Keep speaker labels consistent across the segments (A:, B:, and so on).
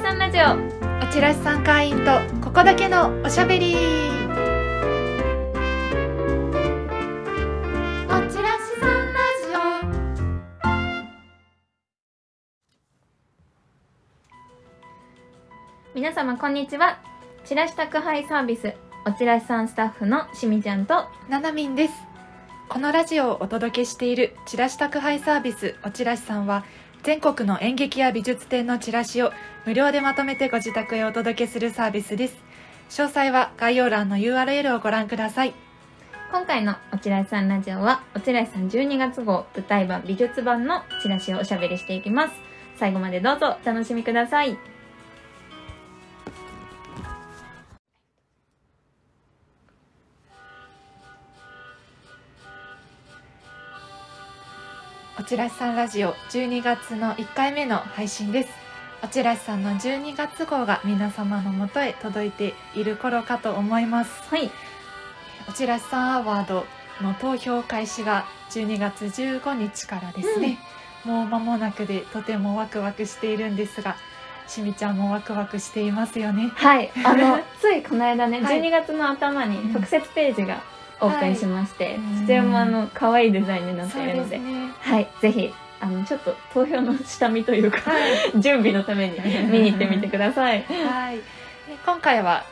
A: しさんラジオ。
B: おちらしさん会員とここだけのおしゃべり。
A: おちらしさんラジオ。皆様こんにちは。チラシ宅配サービスおちらしさんスタッフのしみちゃんと。
B: ななみんです。このラジオをお届けしているチラシ宅配サービスおちらしさんは全国の演劇や美術展のチラシを無料でまとめてご自宅へお届けするサービスです。詳細は概要欄の URL をご覧ください。
A: 今回のおちらいさんラジオはおちらいさん12月号舞台版美術版のチラシをおしゃべりしていきます。最後までどうぞお楽しみください。
B: おちらしさんラジオ12月の1回目の配信です。おちらしさんの12月号が皆様のもとへ届いている頃かと思います。
A: はい。
B: おちらしさんアワードの投票開始が12月15日からですね、もう間もなくでとてもワクワクしているんですがしみちゃんもワクワクしていますよね。
A: はい、あの ついこの間ね、
B: はい。
A: 12月の頭に特設ページがオープンしまして、
B: はい。
A: そちらもあの可愛いデザインになっているので、
B: ね。
A: はい、ぜひあのちょっと投票の下見というか、
B: はい。
A: 準備のために見に行ってみてください。
B: はい、で今回は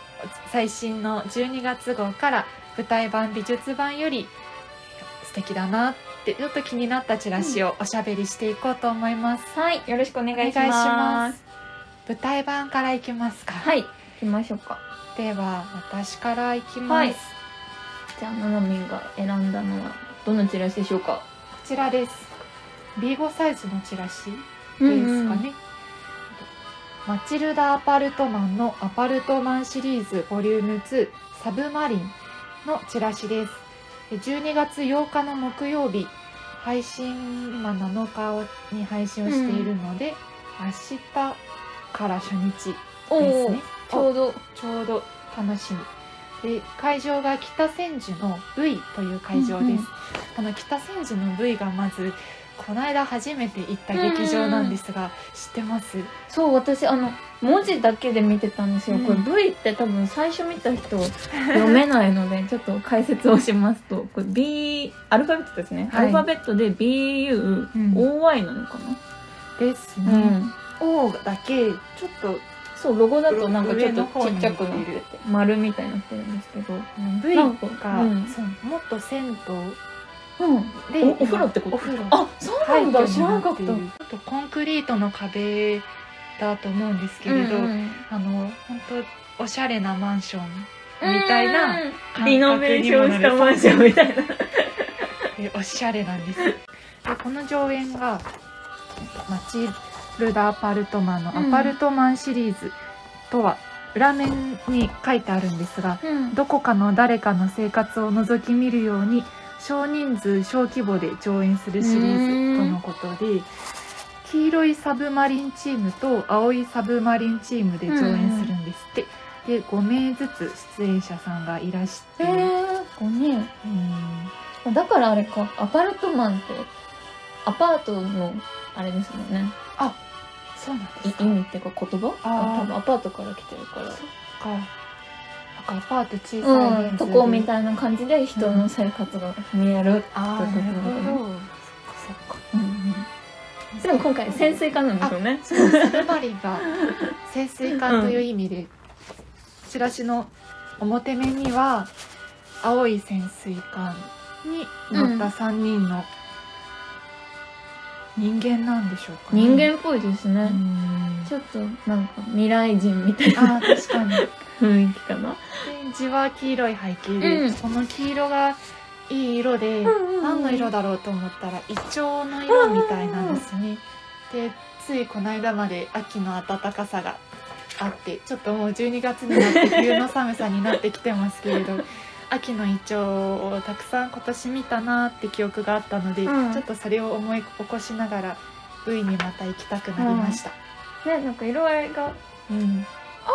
B: 最新の12月号から舞台版美術版より素敵だなってちょっと気になったチラシをおしゃべりしていこうと思います、
A: はい、よろしくお願いしま。
B: ます。舞台版からいきますか。
A: はい、行きましょうか。
B: では私からいきます、
A: はい。
B: こ
A: じゃあ、ななみんが選んだのはどのチラシでしょうか？
B: ちらです。B5 サイズのチラシ
A: うん
B: です
A: うん
B: かね、マチルダ・アパルトマンのアパルトマンシリーズボリューム2サブマリンのチラシです。で12月8日の木曜日配信今7日に配信をしているので、明日から初日ですね。
A: ちょうど。
B: ちょうど楽しみで会場が北千住の V という会場です、
A: うんうん。
B: この北千住の V がまずこの間初めて行った劇場なんですが、知ってます？
A: そう、私、あの、文字だけで見てたんですよ。
B: うん。
A: これ V って多分最初見た人読めないので、ちょっと解説をしますと、これ B、アルファベットですね。
B: はい。
A: アルファベットで BU、
B: うん。
A: OY なのか
B: です
A: な、
B: ね、O だけちょっと
A: そう、ロゴだとなんかちょっとちっちゃくなってて、丸みたいになってるんですけど。
B: V
A: なんか
B: が、
A: うん
B: そうもっと銭湯
A: うん。
B: で
A: おお風呂ってこと？
B: お風呂
A: あ、そうなんだ。知らなかった。
B: ちょっとコンクリートの壁だと思うんですけれど、
A: うんうん
B: あの本当おしゃれなマンションみたいな
A: リノベーションしたマンションみたいな。
B: でおしゃれなんですでこの上演がマチルダ・アパルトマンのアパルトマンシリーズとは裏面に書いてあるんですが
A: うん
B: どこかの誰かの生活を覗き見るように少人数小規模で上演するシリーズとのことで黄色いサブマリンチームと青いサブマリンチームで上演するんですって、で5名ずつ出演者さんがいらして、
A: へえ、5人。
B: うん
A: だからあれか、アパルトマンって、アパートの、あれですもんね。
B: そうなんです
A: 意味っていうか言葉？多分アパートから来てるから。
B: か。なんかアパート小さい
A: うん、とこみたいな感じで人の生活が見える。
B: ああなるほど。そっかそっか。
A: うんうん。でも今回潜水艦なんですよね。
B: そうサブマリンが 潜水艦という意味で、チラシの表面には青い潜水艦に乗った3人の人間なんでしょうかね、
A: 人間っぽいです
B: う
A: ね。
B: ん。
A: ちょっとなんか未来人みたいな
B: あー確かに。で
A: 雰囲気かな。
B: 字は黄色い背景で、
A: うん。
B: この黄色がいい色で、何の色だろうと思ったらイチョウの色みたいなんですね。でついこの間まで秋の暖かさがあってちょっともう12月になって冬の寒さになってきてますけれど秋のイチョウをたくさん今年見たなって記憶があったので、
A: うん。
B: ちょっとそれを思い起こしながら V にまた行きたくなりました。
A: ね、なんか色合いが
B: うん。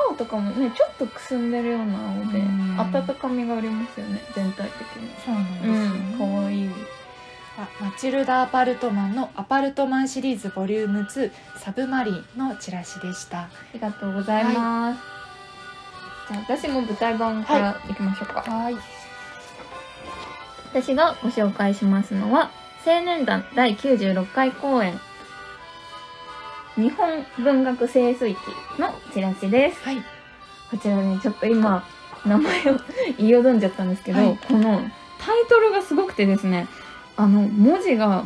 A: 青とかもねちょっとくすんでるような青で
B: うん。
A: 温かみがありますよね全体的に。
B: そうなんですよね。
A: うんかわい。い
B: あマチルダ・アパルトマンのアパルトマンシリーズボリューム2サブマリンのチラシでした。
A: ありがとうございます、私も舞台版からいきましょうか、
B: はい。
A: 私がご紹介しますのは青年団第96回公演日本文学清水記のチラシです
B: はい。
A: こちらねちょっと今名前を言いよどんじゃったんですけど、
B: はい
A: このタイトルがすごくてですねあの文字が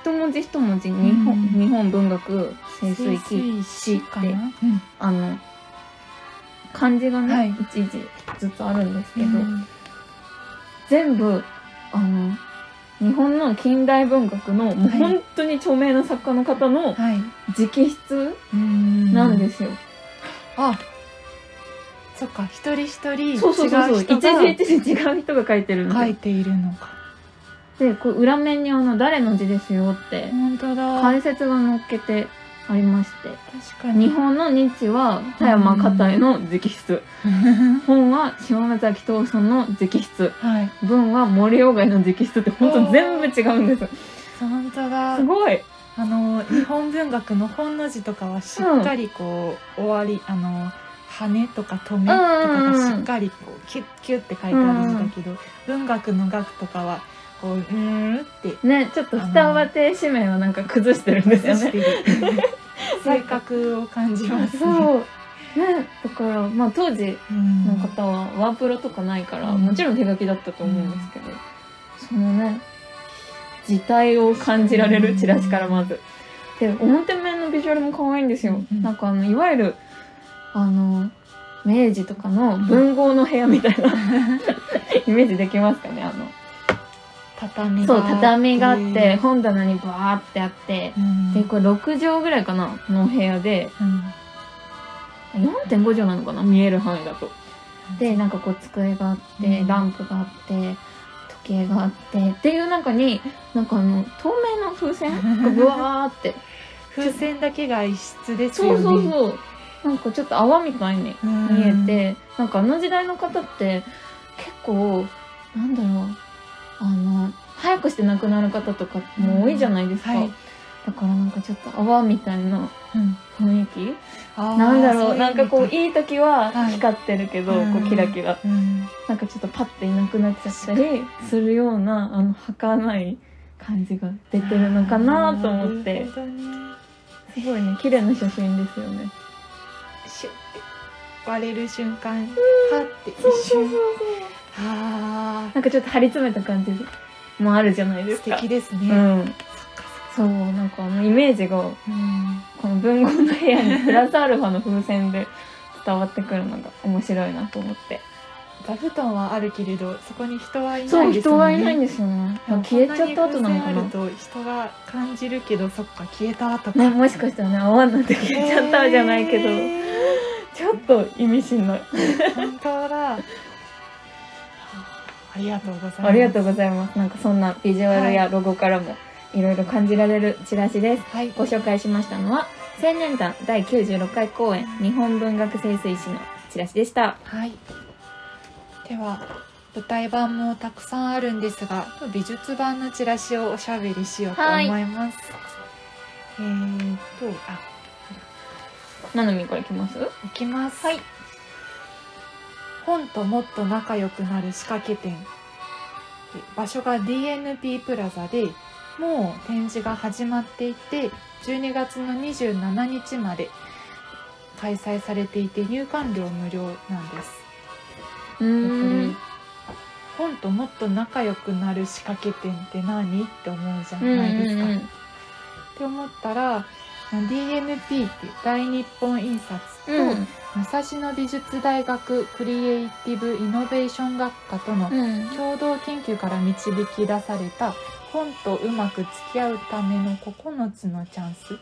A: 一文字一文字日本,、
B: うん
A: 日本文学清水記詩って。
B: うん。
A: あの漢字がね、
B: はい
A: 一字ずつあるんですけど、
B: うん
A: 全部あの日本の近代文学のもう
B: はい
A: 本当に著名な作家の方の
B: はい。
A: 直筆
B: うん
A: なんですよ。
B: あ。そっか、一人一人違う
A: そうそうそうそう。
B: 人が
A: 一字一字違う人が書いてるんで。
B: 書いているのか。
A: で、こう裏面にあの誰の字ですよって
B: 本当だ。
A: 解説が載っけてありまして。
B: 確かに。
A: 日本の日は田山片江の直筆。本は島崎藤村の直筆。
B: はい。
A: 文は森鴎外の直筆って本当全部違うんです。
B: 本当だ
A: す。ごい。
B: あの日本文学の本の字とかはしっかりこう、終わりあの羽とか止めとかがしっかりこうキュッキュッって書いてある字だけど、文学の学とかはこううーんって
A: ね、ちょっと二上手紙面をなんか崩してるんですよ
B: 崩
A: ね。
B: 性格を感じますね。
A: そう。ね、だから、まあ当時
B: うん
A: の方はワープロとかないから、
B: うん
A: もちろん手書きだったと思うんですけど、そのね、字体を感じられるチラシからまず。で、表面のビジュアルも可愛いんですよ。
B: うん
A: なんかあの、いわゆる、あの、明治とかの文豪の部屋みたいな イメージできますかねあの、そう、
B: 畳が
A: あって、本棚にバーってあって、
B: うん
A: で、これ6畳ぐらいかなの部屋で、
B: うん
A: 4.5畳なのかな見える範囲だと。で、なんかこう机があって、
B: うん
A: ランプがあって、時計があって、っていう中に、なんかあの、透明の風船？がブワーって。
B: 風船だけが異質です
A: そう
B: よね。
A: そうそう。なんかちょっと泡みたいに
B: うん
A: 見えて、なんかあの時代の方って、結構、なんだろう、あの、早くして亡くなる方とかも多いじゃないですか。
B: はい。
A: だからなんかちょっと泡みたいな
B: うん。
A: 雰囲気？
B: あー
A: なんだろう？
B: そい
A: なんかこう
B: 意
A: い。い時は
B: はい
A: 光ってるけど、
B: うん。
A: こうキラキラ。
B: 味うん。
A: なんかちょっとパッていなくなっちゃったりするようなあの儚い感じが出てるのかなと思って。すごいね綺麗な写真ですよね。
B: 割れる瞬間はって一瞬。あ
A: なんかちょっと張り詰めた感じもあるじゃない
B: ー素
A: ですか。
B: 敵ですね、
A: うん。そうなんかあのイメージが
B: うん。
A: この文豪の部屋にプラスアルファの風船で伝わってくるのが面白いなと思って。
B: 座布団はあるけれどそこに人はい
A: そ
B: ないです
A: 人はいないんですよね。消えちゃった後なのかな。
B: と人が感じるけどそっか消えた後か、
A: ねもしかしたらね泡になって消えちゃったじゃないけど、
B: へ
A: ちょっと意味深な
B: ー本当だありがとうございます
A: ありがとうございます。なんかそんなビジュアルやロゴからもいろいろ感じられるチラシです。
B: はい
A: ご紹介しましたのは、青年団第96回公演日本文学清水誌のチラシでした。
B: はい。では、舞台版もたくさんあるんですが、美術版のチラシをおしゃべりしようと思います。えーっと、あ、
A: なのみこれ来ます？
B: いきます。
A: はい。
B: 本ともっと仲良くなる仕掛け展。で場所が DNP プラザで、もう展示が始まっていて、12月の27日まで開催されていて、入館料無料なんです。
A: うーん。
B: 本ともっと仲良くなる仕掛け展って何って思うじゃ
A: うん
B: ないですか。って思ったら DNP っていう大日本印刷と、
A: うん。
B: 武蔵野美術大学クリエイティブ・イノベーション学科との
A: うん。
B: 共同研究から導き出された本とうまく付き合うための9つのチャンス。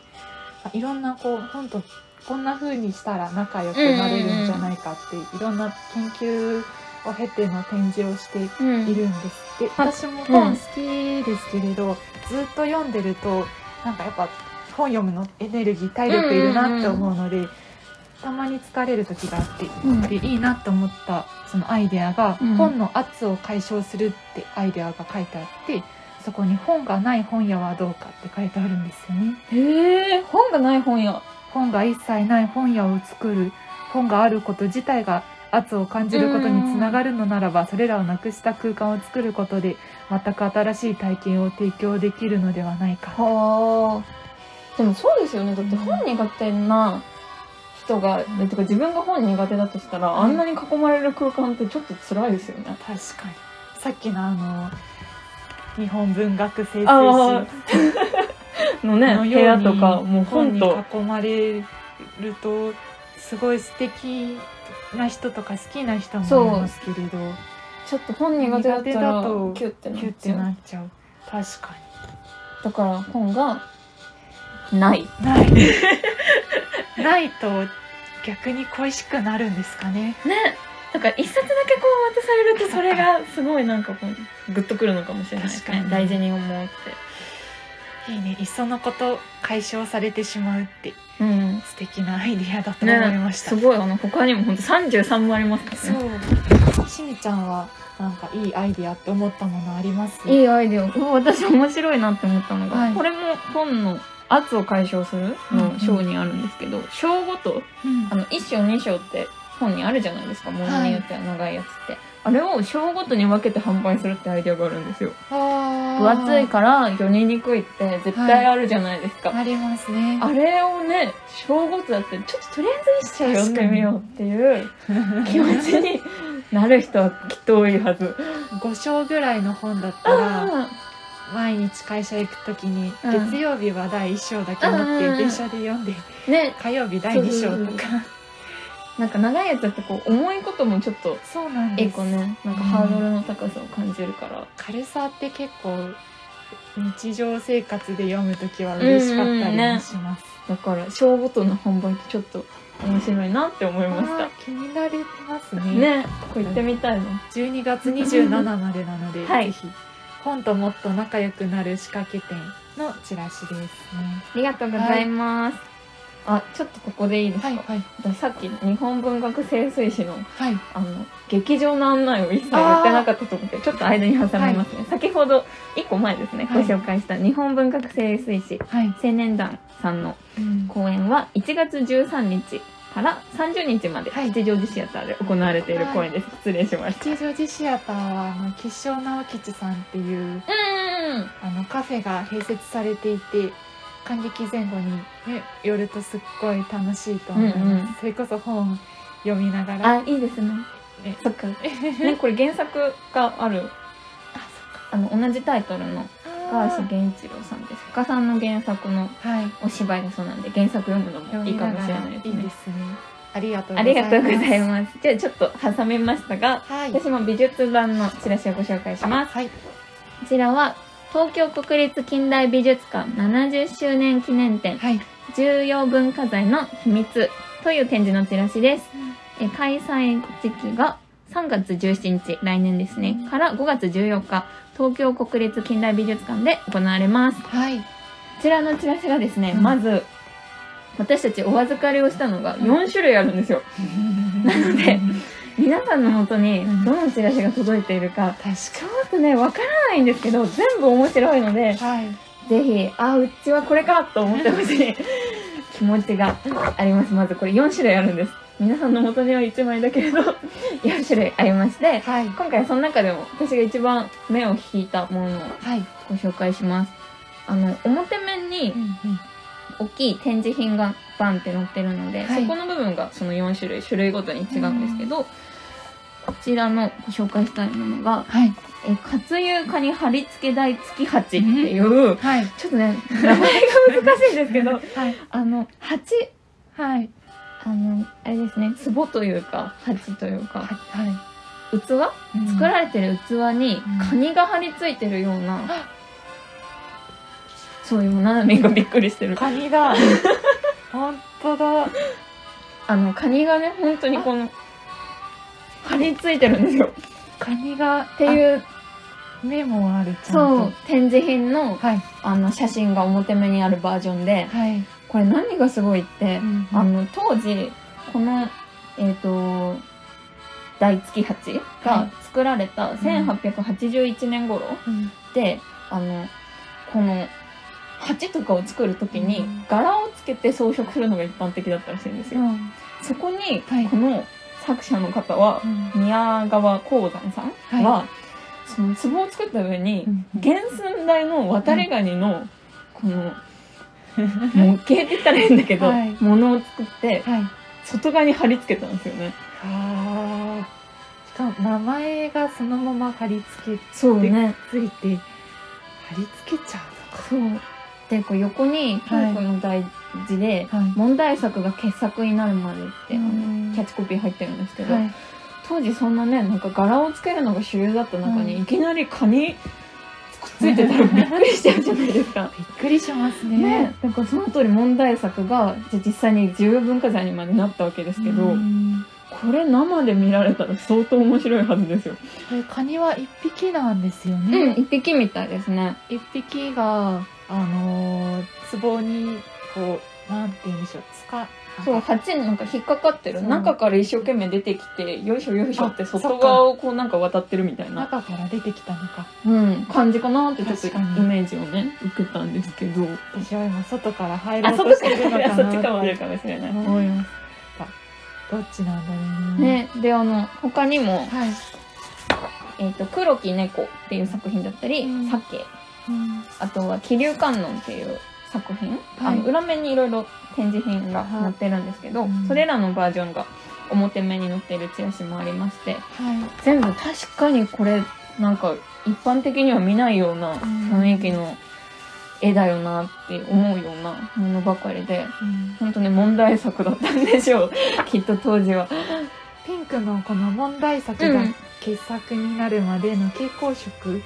B: あいろんなこう本とこんな風にしたら仲良くなれるんじゃないかっていろんな研究を経ての展示をして
A: うん
B: いるんですで
A: はい
B: 私も本好きですけれど、ずっと読んでるとなんかやっぱ本読むのエネルギー体力いるなって思うので、たまに疲れる時があって、
A: うん。
B: でいいなと思ったそのアイデアが、
A: うん。
B: 本の圧を解消するってアイデアが書いてあってそこに本がない本屋はどうかって書いてあるんですよね。
A: へえ本がない本屋。
B: 本が一切ない本屋を作る本があること自体が圧を感じることにつながるのならばそれらをなくした空間を作ることで全く新しい体験を提供できるのではないか。
A: はあでもそうですよね。だって本苦手な人が、
B: うん
A: えてか自分が本苦手だとしたら、
B: うん。
A: あんなに囲まれる空間ってちょっと辛いですよね。
B: 確かに。さっきのあの日本文学生
A: あ
B: 成
A: ー。のね部
B: のように
A: 屋とかもう本
B: に囲まれるとすごい素敵な人とか好きな人もいますけれど。
A: ちょっと本苦手だったらキュッてなっちゃう。
B: なっちゃう。確か
A: だから本がない。
B: にない。ないと逆に恋しくなるんですかね？
A: ね。だから一冊だけこう渡されるとそれがすごいなんかこう グッとくるのかもしれないです
B: 確かに。
A: ね大事に思うって。
B: いいね。いっそのこと解消されてしまうって
A: うん。
B: 素敵なアイディアだと思いました、
A: すごい。あの他にも本当33もありますから
B: そ
A: ね
B: う。しみちゃんはなんかいいアイディアって思ったものあります？
A: いいアイデア。うわ私面白いなって思ったのが、
B: はい。
A: これも本の圧を解消するの章にあるんですけど、章ごと
B: うん。
A: あの1章2章って本にあるじゃないですかものによっては長いやつって、あれを章ごとに分けて販売するってアイデアがあるんですよ。分厚いから読みにくいって絶対あるじゃないですか、
B: ありますね。
A: あれをね章ごとだってちょっととりあえず一章読んでみようっていう 気持ちになる人はきっと多いはず。
B: 5章ぐらいの本だったら
A: あ
B: 毎日会社行く時に
A: うん。
B: 月曜日は第1章だけ持って
A: うん
B: 電車で読んで
A: あね。
B: 火曜日第2章とか。
A: なんか長いやつってこう重いこともちょっと
B: そうなんです。
A: 一個ね。なんかハードルの高さを感じるから、
B: 軽さって結構日常生活で読む時は嬉しかったりもします、
A: だから章ごとの販売ってちょっと面白いなって思いまし
B: あ
A: た
B: ー気になりますね。
A: ね。これ行ってみたいの。
B: 12月27までなので、
A: はい。
B: ぜひ本ともっと仲良くなる仕掛け店のチラシですね。
A: ありがとうございます、あちょっとここでいいですか、
B: はいはい。
A: 私さっき日本文学清水誌の
B: はい。
A: あの劇場の案内を一切言ってなかったと思ってちょっと間に挟みますね、先ほど1個前ですねご
B: はい。
A: 紹介した日本文学清水誌
B: はい、
A: 青年団さんの
B: うん。
A: 公演は1月13日から30日まで
B: はい。
A: 吉祥寺シアターで行われている公演です、失礼しました。
B: 吉祥寺シアターはあの吉祥直吉さんっていう
A: うん
B: あのカフェが併設されていて感激前後に、ね、寄るとすっごい楽しいと思います、
A: うんうん。
B: それこそ本読みながら、
A: あいいですね。
B: ね、
A: そっか。ねこれ原作がある。あの同じタイトルの高橋源一郎さんです。深さんの原作の
B: はい。
A: お芝居がそうなんで原作読むのも
B: 読
A: いいかもしれないですね。
B: いいですね。ありがとう
A: ありがとうござい
B: す
A: ます。じゃあちょっと挟みましたが
B: はい。
A: 私も美術版のチラシをご紹介します。
B: はい。
A: こちらは東京国立近代美術館70周年記念展
B: はい。
A: 重要文化財の秘密という展示のチラシです。え開催時期が3月17日、来年ですね、から5月14日、東京国立近代美術館で行われます。こ
B: はい
A: ちらのチラシがですね、
B: うん
A: まず、私たちお預かりをしたのが4種類あるんですよ。なので皆さんのもとに
B: うん
A: どのチラシが届いているか、
B: 確
A: ちょっとね、わからないんですけど、全部面白いので、
B: かはい
A: ぜひ、あ、うちはこれかと思ってほしい 気持ちがあります。まずこれ4種類あるんです。皆さんの元には1枚だけれど、4種類ありまして、
B: はい。
A: 今回その中でも私が一番目を引いたものを
B: はい。
A: ご紹介します。あの、表面に大きい展示品がバンって載ってるので、
B: はい。
A: そこの部分がその4種類、種類ごとに違うんですけど、こちらのご紹介したいものが、
B: はい。
A: え、活油化に貼り付け台付き鉢っていう、
B: はい。
A: ちょっとね、名前が難しいんですけど、
B: はい。
A: あの、鉢、
B: はい
A: あの、あれですね、壺というか、鉢というか、
B: はい。
A: 器？作られてる器に
B: うん。
A: カニが張り付いてるような、そういうななみがびっくりしてる。
B: カニだ。本当だ。
A: あの、カニがね、本当にこの、張り付いてるんですよ。
B: カニがっ
A: っていう、
B: 目もあるちゃんと。
A: そう、展示品の、
B: はい。
A: あの、写真が表面にあるバージョンで、
B: はい
A: これ何がすごいって、あ
B: あ
A: の、当時、この、えっ、と、大月鉢が作られた1881年頃
B: うん。
A: で、あのこの鉢とかを作る時に
B: うん。
A: 柄をつけて装飾するのが一般的だったらしいんですよ、
B: うん。
A: そこに
B: はい。
A: この作者の方は
B: うん。
A: 宮川鉱山さんは、
B: は
A: その壺を作った上に
B: うん。
A: 原寸大の渡りガニのこの模型って言ったらいいんだけど、
B: はい。
A: ものを作って
B: はい。
A: 外側に貼り付けたんですよね。
B: しかも名前がそのまま貼り付け
A: そうね。
B: ついて貼り付けちゃ
A: そう。でこう横にピンクの大字で、
B: うのかはい。
A: 問題作が傑作になるまでって、あの
B: うん。
A: キャッチコピー入ってるんですけど、
B: はい。
A: 当時そんなねなんか柄をつけるのが主流だった中に、
B: うん。
A: いきなりカニくっついてたらびっくりしちゃうじゃないですか。
B: びっくりしますね
A: ね、だからその通り問題作が実際に重要文化財にまでなったわけですけど、
B: うん
A: これ生で見られたら相当面白いはずですよ。
B: これカニは一匹なんですよ
A: うん、
B: ね、
A: 一匹みたいですね。
B: 一匹があのー壺にこうなんて言うんでしょうつか
A: そう、鉢になんか引っかかってる。中から一生懸命出てきて、よいしょよいしょって外側をこうなんか渡ってるみたいな、
B: 中から出てきたのか。
A: うん、感じかなってちょっとイメージをね、受けたんですけど。
B: 私は今外から入
A: あ、
B: ろうとしてるの
A: ら、そっち
B: か
A: もあるかもしれない。
B: 思いますどっちなんだろうね。
A: ね、で、あの、他にも、
B: はい、
A: えっ、と、黒き猫っていう作品だったり、
B: うん。
A: 鮭、
B: うん。
A: あとは気流観音っていう作品、
B: はい。
A: あの裏面にいろいろ展示品が載ってるんですけど、
B: うん。
A: それらのバージョンが表面に載っているチラシもありまして、
B: はい。
A: 全部確かにこれなんか一般的には見ないような雰囲気の絵だよなって思うようなものばかりで
B: うん。
A: 本当に問題作だったんでしょう。きっと当時は。
B: ピンクのこの問題作傑作になるまでの蛍光色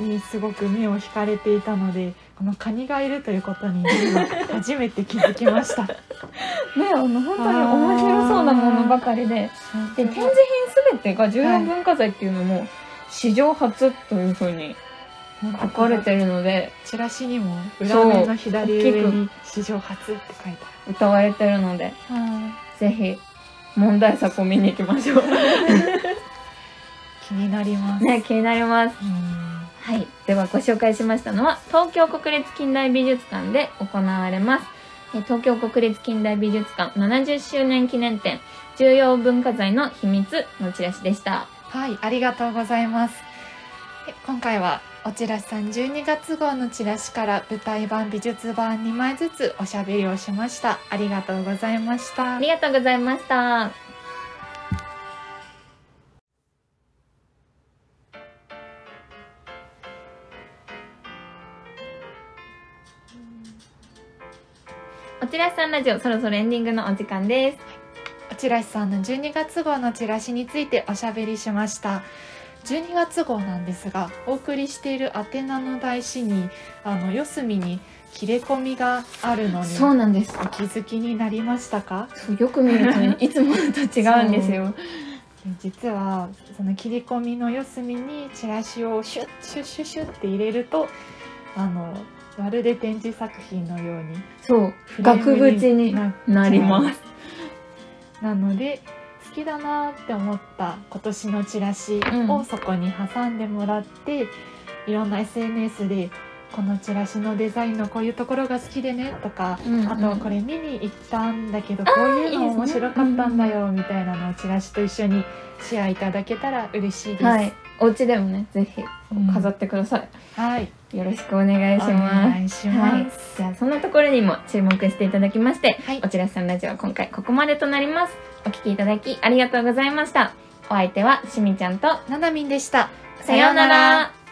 A: うん、
B: にすごく目を惹かれていたのでこのカニがいるということに今初めて気づきました。
A: ねあの本当に面白そうなものばかりで。で展示品すべてが重要文化財っていうのも史上初というふうに書かれてるので
B: チラシにも裏面の左上
A: 大
B: に史上初って書いて
A: 歌われてるので
B: ある
A: ぜひ問題作を見に行きましょう
B: 気になります、
A: ね気になります
B: うん
A: はい。ではご紹介しましたのは、東京国立近代美術館で行われます。え東京国立近代美術館70周年記念展、重要文化財の秘密のチラシでした。
B: はい、ありがとうございます。で今回はおチラシさん12月号のチラシから舞台版美術版2枚ずつおしゃべりをしました。ありがとうございました
A: あ。りがとうございました。おチラシさんラジオ、そろそろエンディングのお時間です。
B: おチラシさんの12月号のチラシについておしゃべりしました。12月号なんですが、お送りしている宛名の台紙に、あの、四隅に切れ込みがあるのに、
A: そうなんです。
B: お気づきになりましたか？
A: そうよく見るとね、いつものと違うんですよ。
B: で実はその切り込みの四隅にチラシをシュッシュッシュッシュッって入れるとあのまるで展示作品のように
A: そう、額縁に
B: な
A: なります。
B: なので好きだなって思った今年のチラシ
A: うん
B: をそこに挟んでもらって、いろんな SNS でこのチラシのデザインのこういうところが好きでねとか、
A: うんうん
B: あとこれ見に行ったんだけどこういうの面白かったんだよみたいなのをチラシと一緒にシェアいただけたら嬉しいです。
A: はい。お家でもね、ぜひ
B: うん
A: 飾ってください。
B: はい、
A: よろしくお願いし
B: お
A: ます。
B: 願いし
A: はい
B: ます。。
A: じゃあ、そんなところにも注目していただきまして、
B: はい
A: おちらさんラジオは今回ここまでとなります。お聞きいただきありがとうございました。お相手はしみちゃんと、
B: ななみんでした。
A: さようなら。